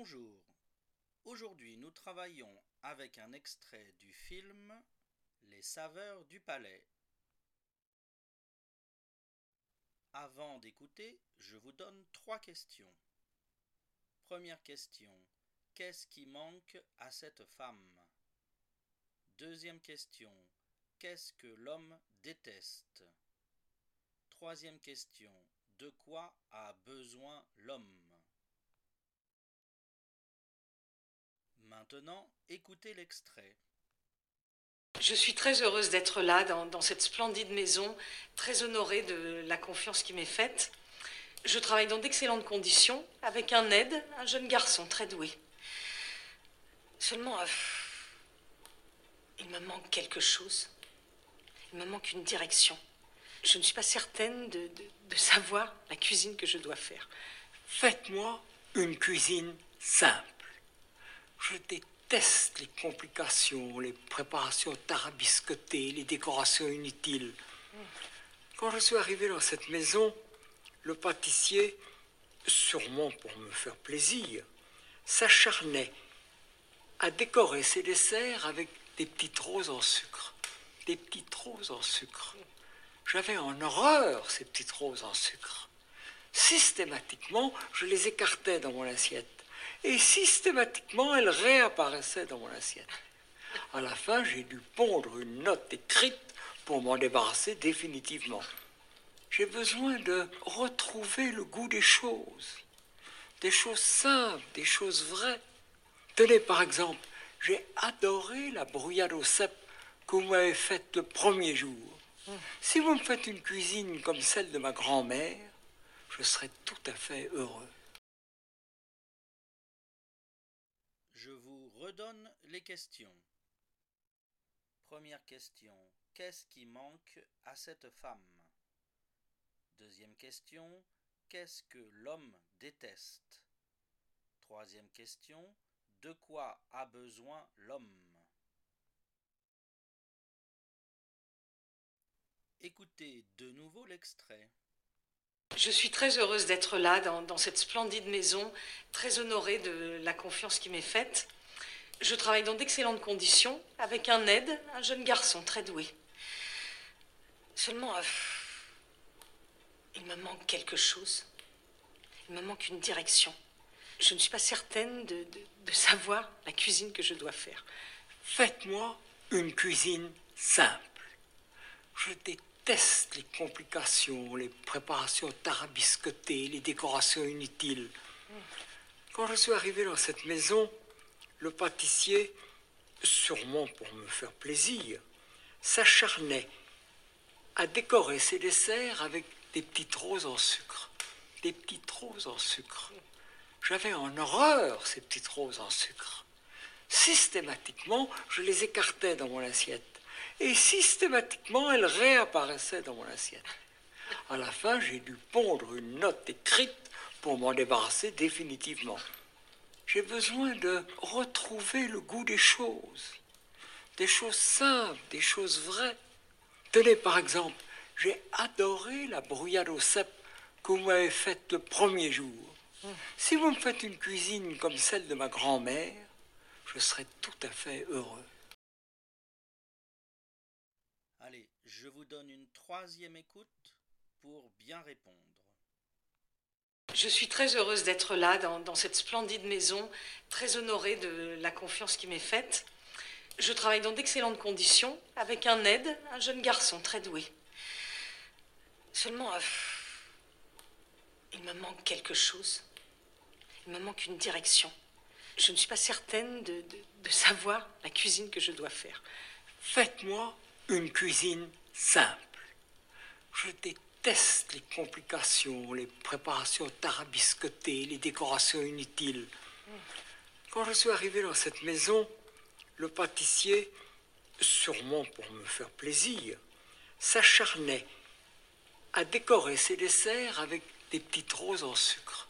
Bonjour. Aujourd'hui, nous travaillons avec un extrait du film Les saveurs du palais. Avant d'écouter, je vous donne trois questions. Première question. Qu'est-ce qui manque à cette femme? Deuxième question. Qu'est-ce que l'homme déteste? Troisième question. De quoi a besoin l'homme? Maintenant, écoutez l'extrait. Je suis très heureuse d'être là, dans, dans cette splendide maison, très honorée de la confiance qui m'est faite. Je travaille dans d'excellentes conditions, avec un aide, un jeune garçon très doué. Seulement, euh, il me manque quelque chose. Il me manque une direction. Je ne suis pas certaine de, de- de savoir la cuisine que je dois faire. Faites-moi une cuisine simple. Je déteste les complications, les préparations tarabiscotées, les décorations inutiles. Quand je suis arrivé dans cette maison, le pâtissier, sûrement pour me faire plaisir, s'acharnait à décorer ses desserts avec des petites roses en sucre. Des petites roses en sucre. J'avais en horreur ces petites roses en sucre. Systématiquement, je les écartais dans mon assiette. Et systématiquement, elles réapparaissaient dans mon assiette. À la fin, j'ai dû pondre une note écrite pour m'en débarrasser définitivement. J'ai besoin de retrouver le goût des choses. Des choses simples, des choses vraies. Tenez, par exemple, j'ai adoré la brouillade au cèpe que vous m'avez faite le premier jour. Si vous me faites une cuisine comme celle de ma grand-mère, je serai tout à fait heureux. Redonne les questions. Première question. Qu'est-ce qui manque à cette femme? Deuxième question. Qu'est-ce que l'homme déteste? Troisième question. De quoi a besoin l'homme? Écoutez de nouveau l'extrait. Je suis très heureuse d'être là, dans, dans cette splendide maison, très honorée de la confiance qui m'est faite. Je travaille dans d'excellentes conditions, avec un aide, un jeune garçon très doué. Seulement, euh, il me manque quelque chose. Il me manque une direction. Je ne suis pas certaine de, savoir la cuisine que je dois faire. Faites-moi une cuisine simple. Je déteste les complications, les préparations tarabiscotées, les décorations inutiles. Quand je suis arrivé dans cette maison, le pâtissier, sûrement pour me faire plaisir, s'acharnait à décorer ses desserts avec des petites roses en sucre. Des petites roses en sucre. J'avais en horreur ces petites roses en sucre. Systématiquement, je les écartais dans mon assiette. Et systématiquement, elles réapparaissaient dans mon assiette. À la fin, j'ai dû pondre une note écrite pour m'en débarrasser définitivement. J'ai besoin de retrouver le goût des choses. Des choses simples, des choses vraies. Tenez, par exemple, j'ai adoré la brouillade au cèpe que vous m'avez faite le premier jour. Si vous me faites une cuisine comme celle de ma grand-mère, je serai tout à fait heureux. Allez, je vous donne une troisième écoute pour bien répondre. Je suis très heureuse d'être là, dans, cette splendide maison, très honorée de la confiance qui m'est faite. Je travaille dans d'excellentes conditions, avec un aide, un jeune garçon très doué. Seulement, euh, il me manque quelque chose. Il me manque une direction. Je ne suis pas certaine de, de- de savoir la cuisine que je dois faire. Faites-moi une cuisine simple. Je déteste les complications, les préparations tarabiscotées, les décorations inutiles. Quand je suis arrivé dans cette maison, le pâtissier, sûrement pour me faire plaisir, s'acharnait à décorer ses desserts avec des petites roses en sucre.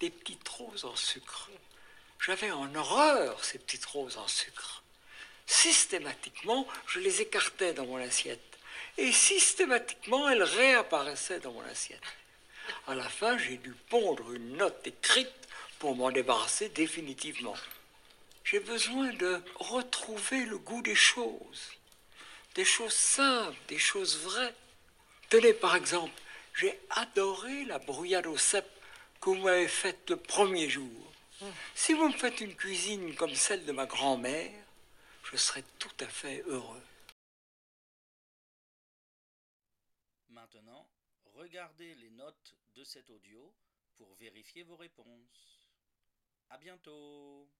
Des petites roses en sucre. J'avais en horreur ces petites roses en sucre. Systématiquement, je les écartais dans mon assiette. Et systématiquement, elles réapparaissaient dans mon assiette. À la fin, j'ai dû pondre une note écrite pour m'en débarrasser définitivement. J'ai besoin de retrouver le goût des choses, des choses simples, des choses vraies. Tenez par exemple, j'ai adoré la brouillade au cèpe que vous m'avez faite le premier jour. Si vous me faites une cuisine comme celle de ma grand-mère, je serai tout à fait heureux. Maintenant, regardez les notes de cet audio pour vérifier vos réponses. À bientôt